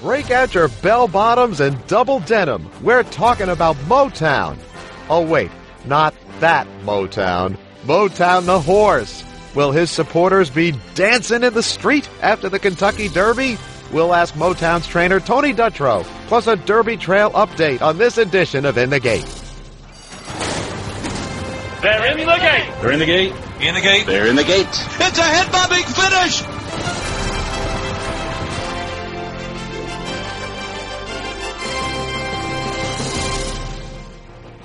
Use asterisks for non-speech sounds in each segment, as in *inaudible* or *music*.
Break out your bell bottoms and double denim. We're talking about Motown. Oh, wait, not that Motown. Motown the horse. Will his supporters be dancing in the street after the Kentucky Derby? We'll ask Motown's trainer Tony Dutrow, plus a Derby Trail update on this edition of In the Gate. They're in the gate. They're in the gate. In the gate. They're in the gate. It's a head bobbing finish.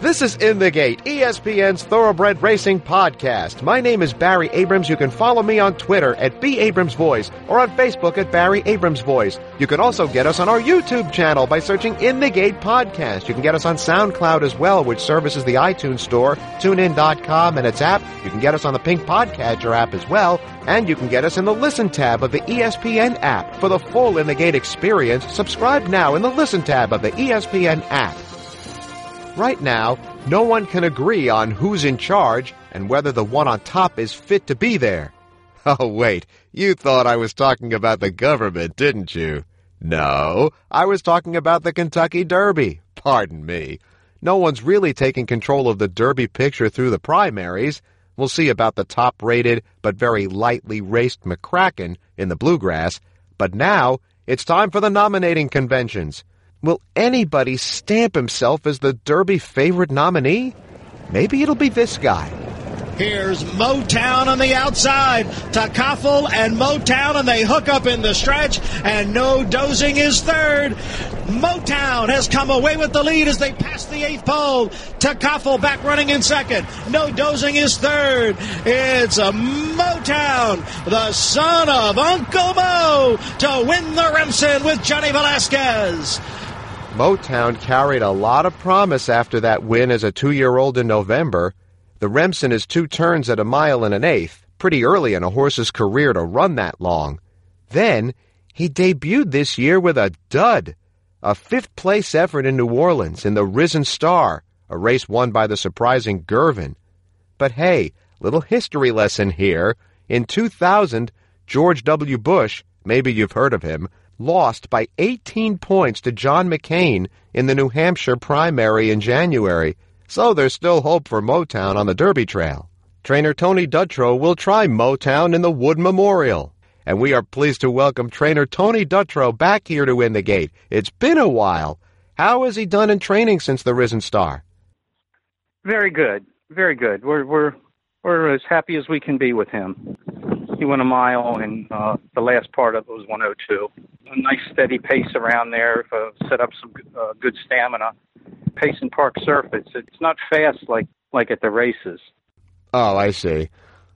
This is In the Gate, ESPN's Thoroughbred Racing podcast. My name is Barry Abrams. You can follow me on Twitter at B Abrams Voice or on Facebook at Barry Abrams Voice. You can also get us on our YouTube channel by searching In the Gate Podcast. You can get us on SoundCloud as well, which services the iTunes Store, TuneIn.com and its app. You can get us on the Pink Podcatcher app as well, and you can get us in the Listen tab of the ESPN app. For the full In the Gate experience, subscribe now in the Listen tab of the ESPN app. Right now, no one can agree on who's in charge and whether the one on top is fit to be there. *laughs* Oh, wait, you thought I was talking about the government, didn't you? No, I was talking about the Kentucky Derby. Pardon me. No one's really taking control of the Derby picture through the primaries. We'll see about the top rated but very lightly raced McCracken in the bluegrass. But now, it's time for the nominating conventions. Will anybody stamp himself as the Derby favorite nominee? Maybe it'll be this guy. Here's Motown on the outside. Takaful and Motown, and they hook up in the stretch, and No Dozing is third. Motown has come away with the lead as they pass the eighth pole. Takaful back running in second. No Dozing is third. It's a Motown, the son of Uncle Mo, to win the Remsen with Johnny Velazquez. Motown carried a lot of promise after that win as a two year old in November. The Remsen is two turns at a mile and an eighth, pretty early in a horse's career to run that long. Then, he debuted this year with a dud. A fifth place effort in New Orleans in the Risen Star, a race won by the surprising Girvin. But hey, little history lesson here. In 2000, George W. Bush, maybe you've heard of him, lost by 18 points to John McCain in the New Hampshire primary in January, so there's still hope for Motown on the Derby Trail. Trainer Tony Dutrow will try Motown in the Wood Memorial. And we are pleased to welcome trainer Tony Dutrow back here to Win the Gate. It's been a while. How has he done in training since the Risen Star? Very good, very good. We're we're we're as happy as we can be with him. He went a mile, and uh, the last part of it was 102. A nice steady pace around there. Uh, set up some uh, good stamina. Payson Park surface. It's not fast like like at the races. Oh, I see.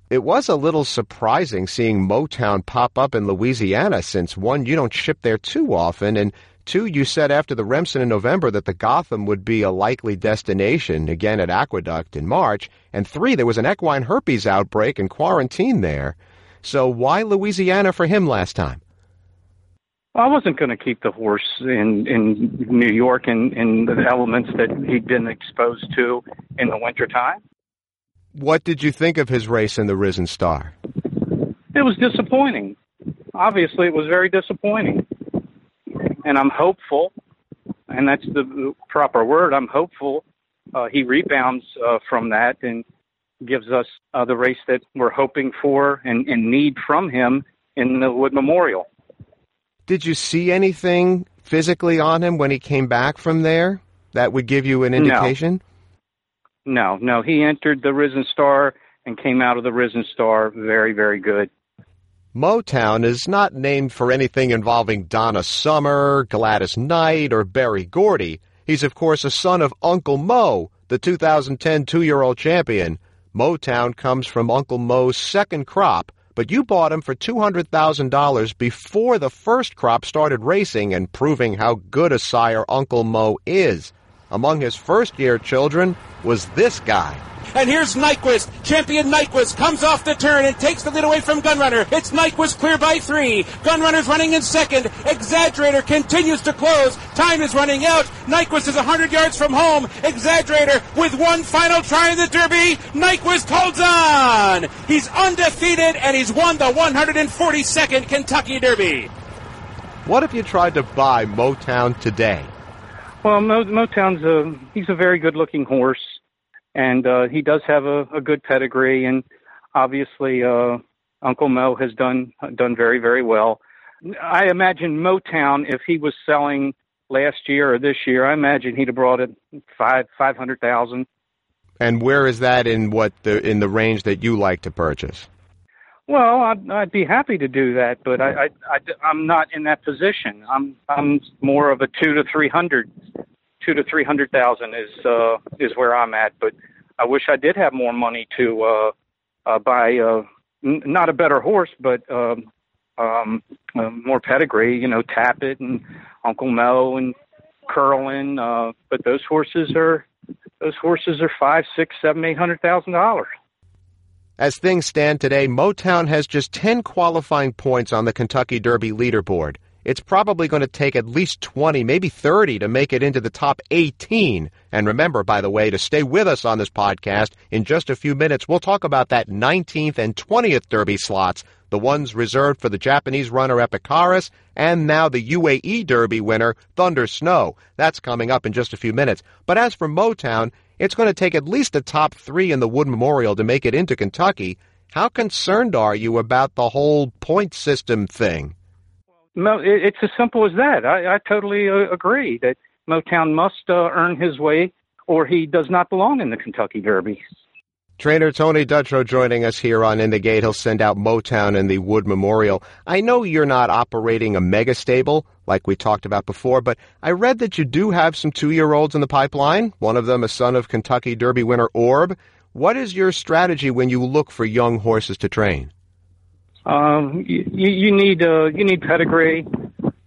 It was a little surprising seeing Motown pop up in Louisiana since one, you don't ship there too often, and two, you said after the Remsen in November that the Gotham would be a likely destination again at Aqueduct in March, and three, there was an equine herpes outbreak and quarantine there. So why Louisiana for him last time? I wasn't going to keep the horse in in New York in in the elements that he'd been exposed to in the wintertime. What did you think of his race in the Risen Star? It was disappointing. Obviously, it was very disappointing. And I'm hopeful, and that's the proper word. I'm hopeful uh, he rebounds uh, from that and gives us uh, the race that we're hoping for and, and need from him in the Wood Memorial. Did you see anything physically on him when he came back from there that would give you an indication? No, no. He entered the Risen Star and came out of the Risen Star very, very good. Motown is not named for anything involving Donna Summer, Gladys Knight, or Berry Gordy. He's, of course, a son of Uncle Mo, the 2010 two year old champion. Motown comes from Uncle Mo's second crop, but you bought him for $200,000 before the first crop started racing and proving how good a sire Uncle Mo is. Among his first year children was this guy. And here's Nyquist. Champion Nyquist comes off the turn and takes the lead away from Gunrunner. It's Nyquist clear by three. Gunrunner's running in second. Exaggerator continues to close. Time is running out. Nyquist is 100 yards from home. Exaggerator with one final try in the Derby. Nyquist holds on. He's undefeated and he's won the 142nd Kentucky Derby. What if you tried to buy Motown today? Well, Mo- Motown's a he's a very good-looking horse, and uh, he does have a, a good pedigree, and obviously uh, Uncle Mo has done done very very well. I imagine Motown, if he was selling last year or this year, I imagine he'd have brought it five five hundred thousand. And where is that in what the in the range that you like to purchase? Well, I'd, I'd be happy to do that, but I, I, I, am not in that position. I'm I'm more of a two to three hundred, two to three hundred thousand is uh, is where I'm at. But I wish I did have more money to uh, uh, buy uh, n- not a better horse, but um, um, uh, more pedigree. You know, Tapit and Uncle Mo and Curlin. Uh, but those horses are those horses are five, six, seven, eight hundred thousand dollars. As things stand today, Motown has just 10 qualifying points on the Kentucky Derby leaderboard. It's probably going to take at least 20, maybe 30 to make it into the top 18. And remember, by the way, to stay with us on this podcast, in just a few minutes, we'll talk about that 19th and 20th Derby slots, the ones reserved for the Japanese runner Epicharis, and now the UAE Derby winner, Thunder Snow. That's coming up in just a few minutes. But as for Motown, it's going to take at least a top three in the Wood Memorial to make it into Kentucky. How concerned are you about the whole point system thing? No, it's as simple as that. I, I totally uh, agree that Motown must uh, earn his way, or he does not belong in the Kentucky Derby. Trainer Tony Dutrow joining us here on In the Gate. He'll send out Motown and the Wood Memorial. I know you're not operating a mega stable like we talked about before, but I read that you do have some two year olds in the pipeline, one of them a son of Kentucky Derby winner Orb. What is your strategy when you look for young horses to train? Um, you, you need uh, you need pedigree.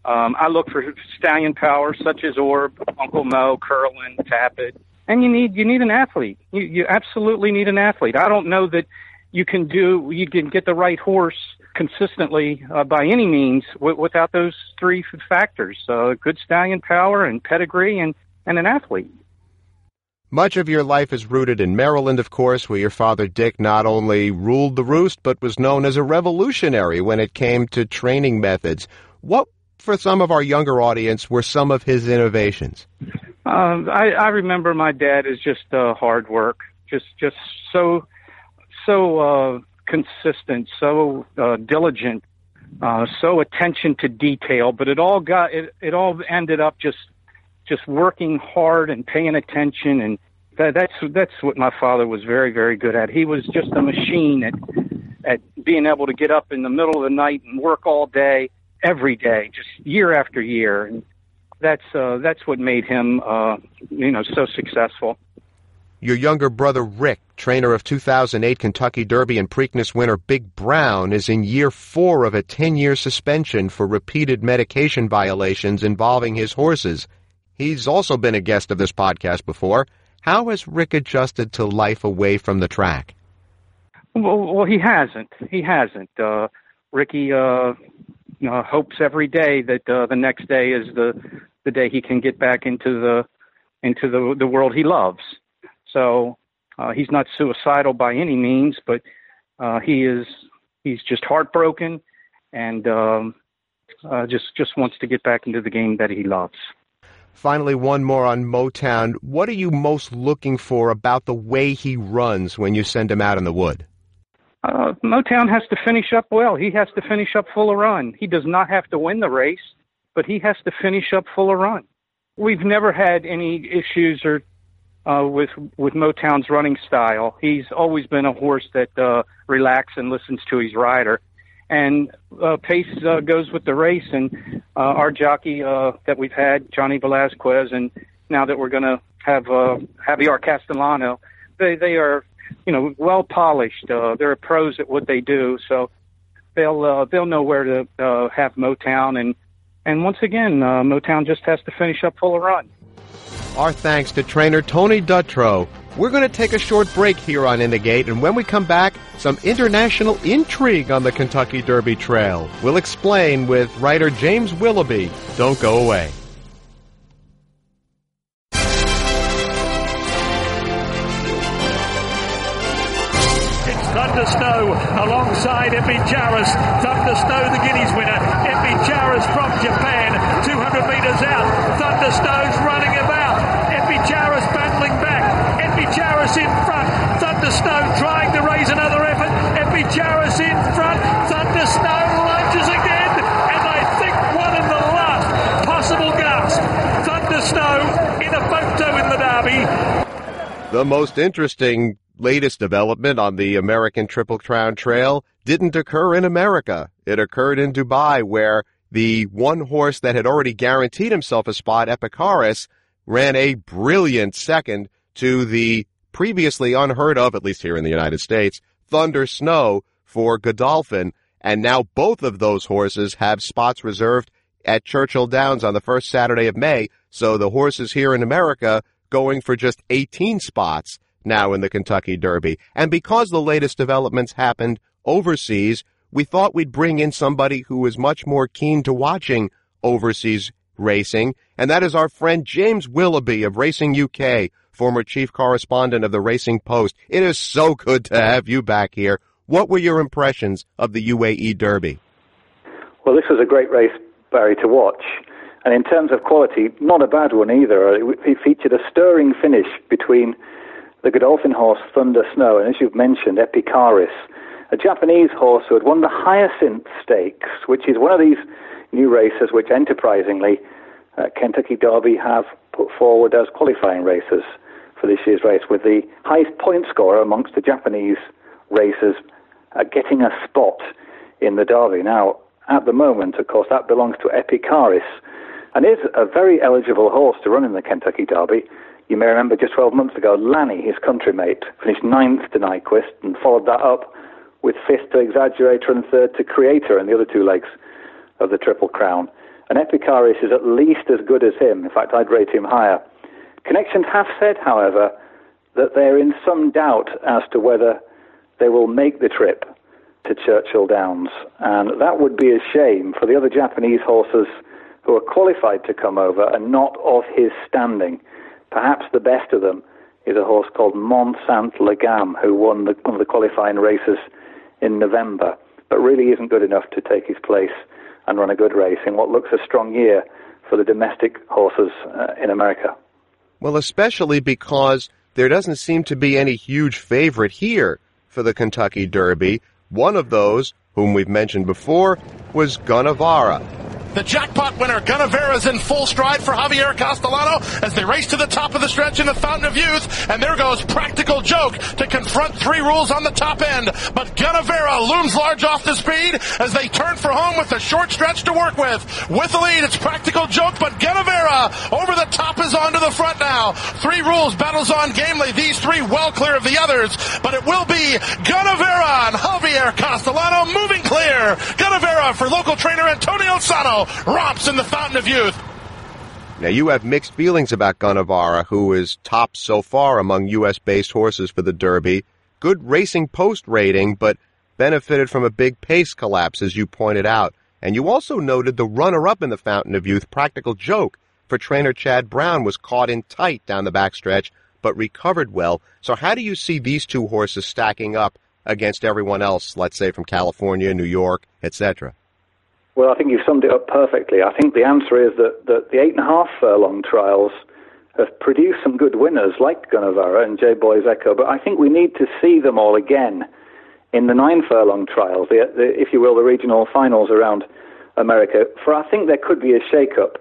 Um, I look for stallion power such as Orb, Uncle Mo, Curlin, Tapit and you need you need an athlete. You you absolutely need an athlete. I don't know that you can do you can get the right horse consistently uh, by any means w- without those three factors: uh, good stallion power and pedigree, and and an athlete. Much of your life is rooted in Maryland, of course, where your father Dick not only ruled the roost, but was known as a revolutionary when it came to training methods. What, for some of our younger audience, were some of his innovations? Um, I, I remember my dad is just uh, hard work, just just so so uh, consistent, so uh, diligent, uh, so attention to detail. But it all got it, it all ended up just just working hard and paying attention, and that, that's that's what my father was very very good at. He was just a machine at at being able to get up in the middle of the night and work all day, every day, just year after year. And that's uh, that's what made him uh, you know so successful. Your younger brother Rick, trainer of 2008 Kentucky Derby and Preakness winner Big Brown, is in year four of a 10-year suspension for repeated medication violations involving his horses. He's also been a guest of this podcast before. How has Rick adjusted to life away from the track? Well, well he hasn't. He hasn't. Uh, Ricky uh, know, hopes every day that uh, the next day is the the day he can get back into the into the the world he loves. So uh, he's not suicidal by any means, but uh, he is he's just heartbroken and um, uh, just just wants to get back into the game that he loves. Finally, one more on Motown. What are you most looking for about the way he runs when you send him out in the wood? Uh, Motown has to finish up well. He has to finish up full of run. He does not have to win the race, but he has to finish up full of run. We've never had any issues or uh, with with Motown's running style. He's always been a horse that uh, relaxes and listens to his rider, and uh, pace uh, goes with the race. And uh, our jockey uh, that we've had, Johnny Velazquez, and now that we're going to have uh, Javier Castellano, they they are you know, well polished. Uh, they're pros at what they do, so they'll uh, they'll know where to uh, have Motown, and and once again, uh, Motown just has to finish up full of run. Our thanks to trainer Tony Dutrow. We're going to take a short break here on In the Gate, and when we come back, some international intrigue on the Kentucky Derby Trail. We'll explain with writer James Willoughby. Don't go away. Thunder Snow alongside Epicharis. Thunder Snow, the Guineas winner. Epicharis from Japan, 200 metres out. Thunder Snow's running about. Epicharis battling back. Epicharis in front. Thunder Snow trying to raise another effort. Epicharis in front. Thunder Snow lunges again. And I think one in the last possible gasp. Thunder Snow in a photo in the derby. The most interesting latest development on the American Triple Crown Trail didn't occur in America. It occurred in Dubai where the one horse that had already guaranteed himself a spot, Epicharis, ran a brilliant second to the previously unheard of, at least here in the United States, Thunder Snow for Godolphin. And now both of those horses have spots reserved at Churchill Downs on the first Saturday of May. So the horses here in America going for just 18 spots now in the Kentucky Derby. And because the latest developments happened overseas, we thought we'd bring in somebody who is much more keen to watching overseas racing, and that is our friend James Willoughby of Racing UK, former chief correspondent of the Racing Post. It is so good to have you back here. What were your impressions of the UAE Derby? Well, this was a great race, Barry, to watch. And in terms of quality, not a bad one either. It featured a stirring finish between the Godolphin horse Thunder Snow and, as you've mentioned, Epicharis, a Japanese horse who had won the Hyacinth Stakes, which is one of these new races which, enterprisingly, uh, Kentucky Derby have put forward as qualifying races for this year's race, with the highest point scorer amongst the Japanese racers uh, getting a spot in the Derby. Now, at the moment, of course, that belongs to Epicharis and is a very eligible horse to run in the Kentucky Derby. You may remember just 12 months ago, Lani, his countrymate, finished ninth to Nyquist and followed that up with fifth to Exaggerator and third to Creator in the other two legs of the Triple Crown. And Epicharis is at least as good as him. In fact, I'd rate him higher. Connections have said, however, that they're in some doubt as to whether they will make the trip to Churchill Downs. And that would be a shame for the other Japanese horses who are qualified to come over and not of his standing. Perhaps the best of them is a horse called Mont Saint Legam, who won the, one of the qualifying races in November, but really isn't good enough to take his place and run a good race in what looks a strong year for the domestic horses uh, in America. Well, especially because there doesn't seem to be any huge favorite here for the Kentucky Derby. One of those, whom we've mentioned before, was Gunnevera. The jackpot winner, Gunnevera's in full stride for Javier Castellano as they race to the top of the stretch in the Fountain of Youth. And there goes Practical Joke to confront Three Rules on the top end. But Gunnevera looms large off the speed as they turn for home with a short stretch to work with. With the lead, it's Practical Joke, but Gunnevera over the top is on to the front now. Three Rules battles on gamely. These three well clear of the others. But it will be Gunnevera and Javier Castellano moving clear. Gunnevera for local trainer Antonio Sano romps in the Fountain of Youth. Now, you have mixed feelings about Gunnevera, who is top so far among U.S. based horses for the Derby. Good racing post rating, but benefited from a big pace collapse, as you pointed out. And you also noted the runner up in the Fountain of Youth, Practical Joke, for trainer Chad Brown, was caught in tight down the backstretch, but recovered well. So, how do you see these two horses stacking up against everyone else, let's say from California, New York, etc.? Well, I think you've summed it up perfectly. I think the answer is that, that the eight and a half furlong trials have produced some good winners like Gunnevera and J Boys Echo, but I think we need to see them all again in the nine furlong trials, the, the, if you will, the regional finals around America. For I think there could be a shake-up.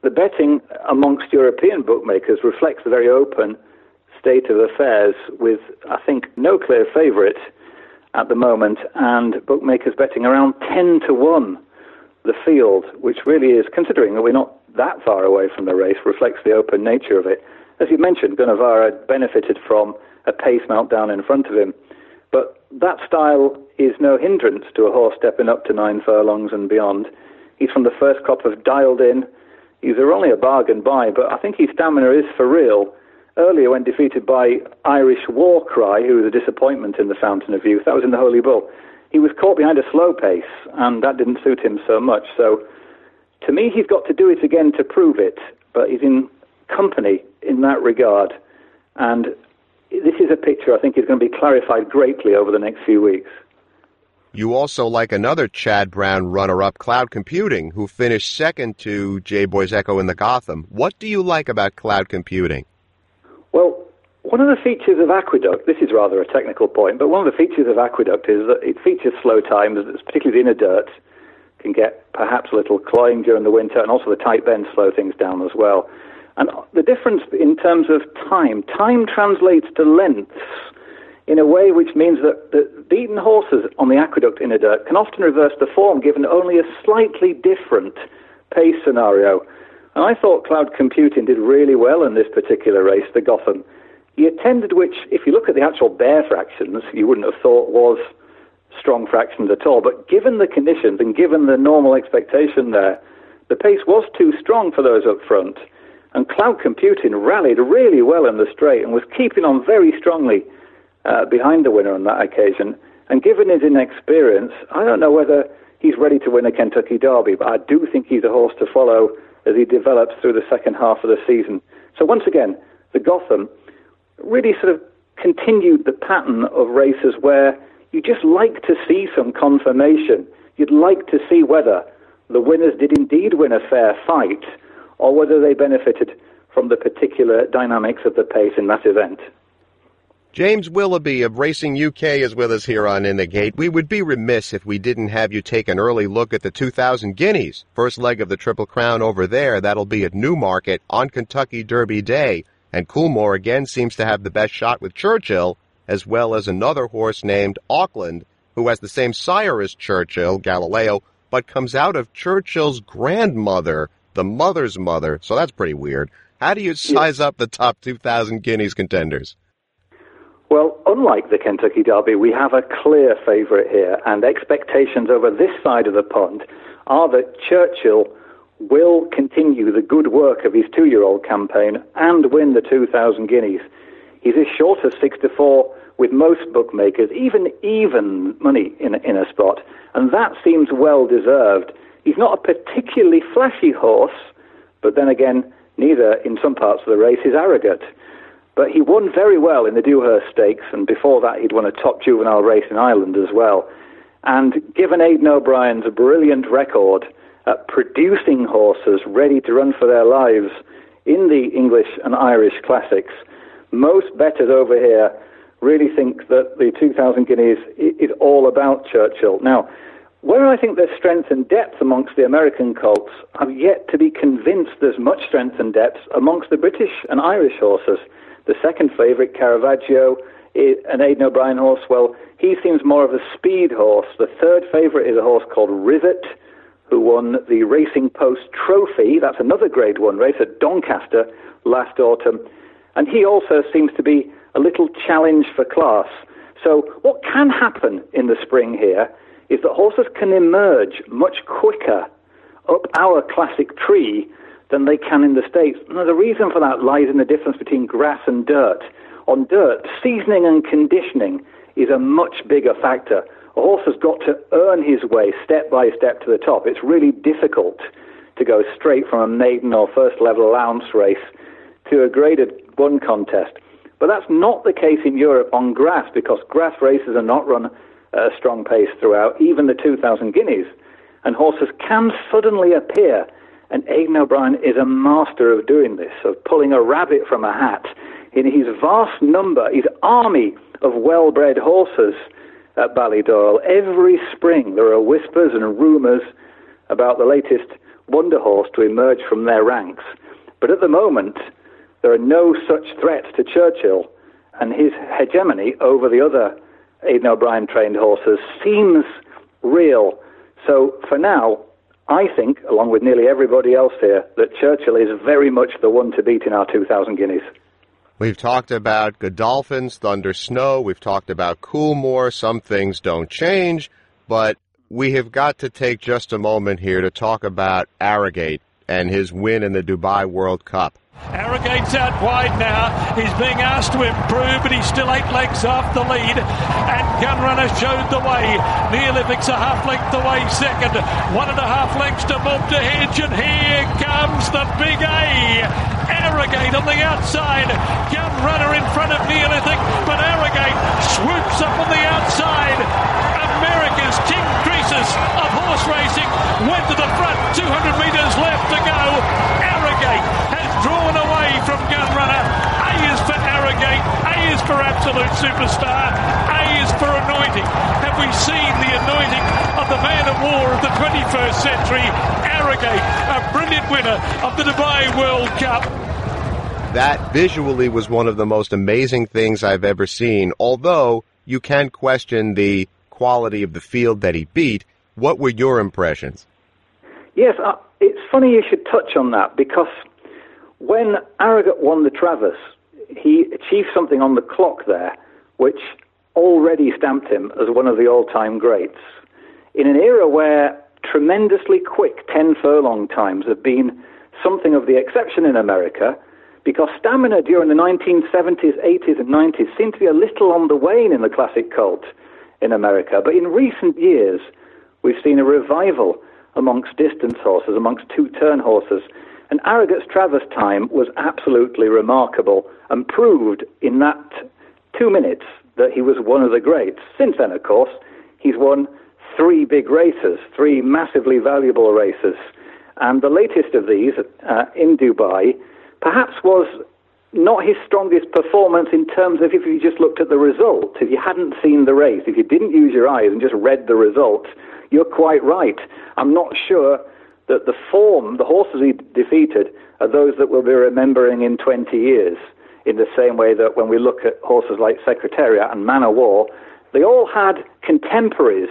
The betting amongst European bookmakers reflects the very open state of affairs, with I think no clear favourite at the moment, and bookmakers betting around ten to one the field, which really is, considering that we're not that far away from the race, reflects the open nature of it. As you mentioned, Gunnevera benefited from a pace meltdown in front of him, but that style is no hindrance to a horse stepping up to nine furlongs and beyond. He's from the first crop of Dialed In. He's only a bargain buy, but I think his stamina is for real. Earlier, when defeated by Irish War Cry, who was a disappointment in the Fountain of Youth, that was in the Holy Bull he was caught behind a slow pace, and that didn't suit him so much. So, to me, he's got to do it again to prove it, but he's in company in that regard. And this is a picture I think is going to be clarified greatly over the next few weeks. You also like another Chad Brown runner-up, Cloud Computing, who finished second to Jay Echo in the Gotham. What do you like about Cloud Computing? Well, one of the features of Aqueduct, this is rather a technical point, but one of the features of Aqueduct is that it features slow times, particularly the inner dirt, can get perhaps a little cloying during the winter, and also the tight bends slow things down as well. And the difference in terms of time, time translates to lengths in a way which means that the beaten horses on the aqueduct inner dirt can often reverse the form given only a slightly different pace scenario. And I thought Cloud Computing did really well in this particular race, the Gotham. He attended which, if you look at the actual bare fractions, you wouldn't have thought was strong fractions at all. But given the conditions and given the normal expectation there, the pace was too strong for those up front. And Cloud Computing rallied really well in the straight and was keeping on very strongly uh, behind the winner on that occasion. And given his inexperience, I don't know whether he's ready to win a Kentucky Derby, but I do think he's a horse to follow as he develops through the second half of the season. So once again, the Gotham really sort of continued the pattern of races where you just like to see some confirmation. You'd like to see whether the winners did indeed win a fair fight or whether they benefited from the particular dynamics of the pace in that event. James Willoughby of Racing UK is with us here on In the Gate. We would be remiss if we didn't have you take an early look at the 2000 Guineas. First leg of the Triple Crown over there. That'll be at Newmarket on Kentucky Derby Day. And Coolmore again seems to have the best shot with Churchill, as well as another horse named Auckland, who has the same sire as Churchill, Galileo, but comes out of Churchill's grandmother, the mother's mother. So that's pretty weird. How do you size up the top 2,000 Guineas contenders? Well, unlike the Kentucky Derby, we have a clear favourite here, and expectations over this side of the pond are that Churchill will continue the good work of his two year old campaign and win the 2,000 guineas. He's as short as 6 to 4 with most bookmakers, even even money in, in a spot, and that seems well deserved. He's not a particularly flashy horse, but then again, neither in some parts of the race is arrogant. But he won very well in the Dewhurst Stakes, and before that, he'd won a top juvenile race in Ireland as well. And given Aidan O'Brien's brilliant record at producing horses ready to run for their lives in the English and Irish classics, most bettors over here really think that the 2,000 guineas is all about Churchill. Now, where I think there's strength and depth amongst the American colts, I've yet to be convinced there's much strength and depth amongst the British and Irish horses. The second favourite, Caravaggio, an Aidan O'Brien horse, well, he seems more of a speed horse. The third favourite is a horse called Rivet, who won the Racing Post Trophy. That's another Grade 1 race at Doncaster last autumn. And he also seems to be a little challenge for class. So, what can happen in the spring here is that horses can emerge much quicker up our classic tree than they can in the States. Now, the reason for that lies in the difference between grass and dirt. On dirt, seasoning and conditioning is a much bigger factor. A horse has got to earn his way step by step to the top. It's really difficult to go straight from a maiden or first level allowance race to a graded one contest. But that's not the case in Europe on grass because grass races are not run at a strong pace throughout, even the 2,000 guineas. And horses can suddenly appear and Aidan O'Brien is a master of doing this, of pulling a rabbit from a hat. In his vast number, his army of well bred horses at Ballydoyle, every spring there are whispers and rumours about the latest wonder horse to emerge from their ranks. But at the moment, there are no such threats to Churchill, and his hegemony over the other Aidan O'Brien trained horses seems real. So for now, I think, along with nearly everybody else here, that Churchill is very much the one to beat in our 2,000 guineas. We've talked about Godolphins, Thunder Snow. We've talked about Coolmore. Some things don't change, but we have got to take just a moment here to talk about Arrogate and his win in the Dubai World Cup. Arrogate's out wide now. He's being asked to improve, but he's still eight legs off the lead. And Gunrunner showed the way. Neolithic's a half length away second. One and a half lengths to Mubtaahij, and here comes the big A. Arrogate on the outside. Gunrunner in front of Neolithic, but Arrogate swoops up on the outside. America's King Croesus of horse racing went to the front. 200 metres left to go. Arrogate drawn away from Gun Runner. A is for Arrogate. A is for Absolute Superstar. A is for Anointing. Have we seen the anointing of the man of war of the 21st century? Arrogate, a brilliant winner of the Dubai World Cup. That visually was one of the most amazing things I've ever seen, although you can question the quality of the field that he beat. What were your impressions? Yes, uh, it's funny you should touch on that because when Arrogate won the Travers, he achieved something on the clock there which already stamped him as one of the all time greats. In an era where tremendously quick 10 furlong times have been something of the exception in America, because stamina during the 1970s, 80s, and 90s seemed to be a little on the wane in the classic cult in America. But in recent years, we've seen a revival amongst distance horses, amongst two turn horses. And Arrogate's Travers time was absolutely remarkable and proved in that two minutes that he was one of the greats. Since then, of course, he's won three big races, three massively valuable races. And the latest of these uh, in Dubai perhaps was not his strongest performance in terms of if you just looked at the result. If you hadn't seen the race, if you didn't use your eyes and just read the result, you're quite right. I'm not sure that the form, the horses he defeated, are those that we'll be remembering in 20 years. In the same way that when we look at horses like Secretariat and Man O' War, they all had contemporaries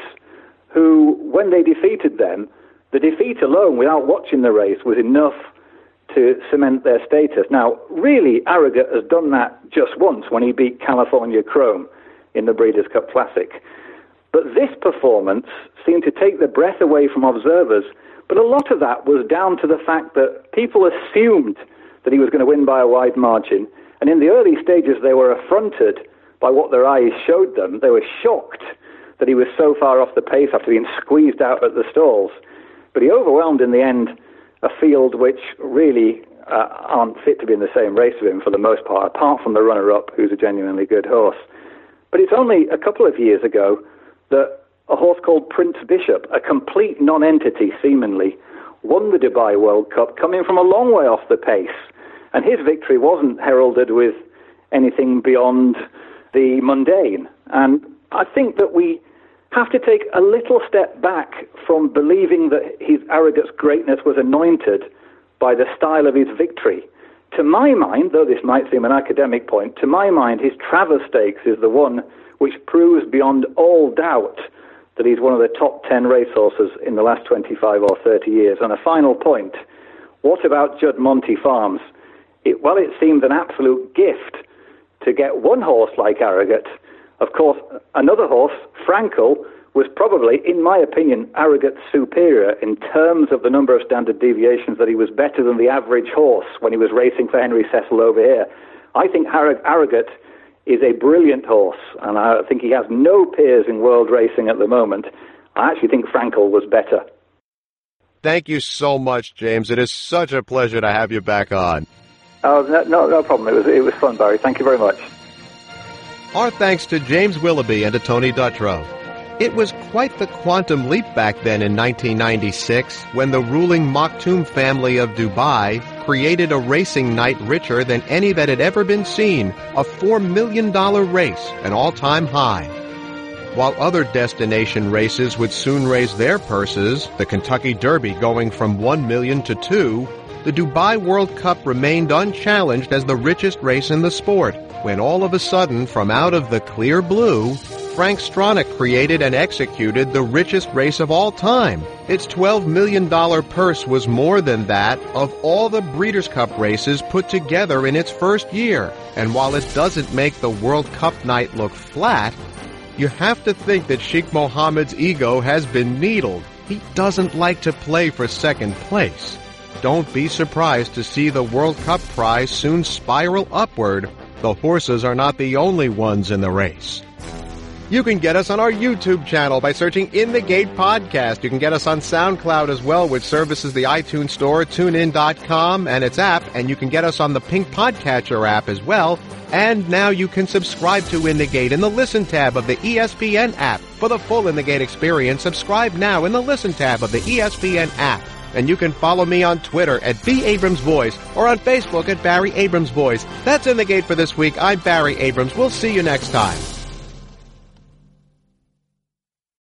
who, when they defeated them, the defeat alone, without watching the race, was enough to cement their status. Now, really, Arrogate has done that just once when he beat California Chrome in the Breeders' Cup Classic. But this performance seemed to take the breath away from observers. But a lot of that was down to the fact that people assumed that he was going to win by a wide margin. And in the early stages, they were affronted by what their eyes showed them. They were shocked that he was so far off the pace after being squeezed out at the stalls. But he overwhelmed in the end a field which really uh, aren't fit to be in the same race with him for the most part, apart from the runner up, who's a genuinely good horse. But it's only a couple of years ago that a horse called Prince Bishop, a complete non entity seemingly, won the Dubai World Cup coming from a long way off the pace. And his victory wasn't heralded with anything beyond the mundane. And I think that we have to take a little step back from believing that his Arrogate's greatness was anointed by the style of his victory. To my mind, though this might seem an academic point, to my mind, his Travers Stakes is the one which proves beyond all doubt that he's one of the top 10 racehorses in the last 25 or 30 years. And a final point what about Juddmonte Farms? It, well, it seems an absolute gift to get one horse like Arrogate of course, another horse, Frankel, was probably, in my opinion, Arrogate superior in terms of the number of standard deviations that he was better than the average horse when he was racing for Henry Cecil over here. I think Arrogate is a brilliant horse, and I think he has no peers in world racing at the moment. I actually think Frankel was better. Thank you so much, James. It is such a pleasure to have you back on. Oh, no, no problem. It was, it was fun, Barry. Thank you very much. Our thanks to James Willoughby and to Tony Dutrow. It was quite the quantum leap back then in 1996 when the ruling Maktoum family of Dubai created a racing night richer than any that had ever been seen, a $4 million race, an all-time high. While other destination races would soon raise their purses, the Kentucky Derby going from 1 million to 2, the Dubai World Cup remained unchallenged as the richest race in the sport when all of a sudden, from out of the clear blue, Frank Stronach created and executed the richest race of all time. Its $12 million purse was more than that of all the Breeders' Cup races put together in its first year. And while it doesn't make the World Cup night look flat, you have to think that Sheikh Mohammed's ego has been needled. He doesn't like to play for second place. Don't be surprised to see the World Cup prize soon spiral upward the horses are not the only ones in the race. You can get us on our YouTube channel by searching In the Gate Podcast. You can get us on SoundCloud as well, which services the iTunes Store, TuneIn.com, and its app, and you can get us on the Pink Podcatcher app as well. And now you can subscribe to In the Gate in the Listen tab of the ESPN app. For the full In the Gate experience, subscribe now in the Listen tab of the ESPN app. And you can follow me on Twitter at B. Abrams Voice or on Facebook at Barry Abrams Voice. That's In the Gate for this week. I'm Barry Abrams. We'll see you next time.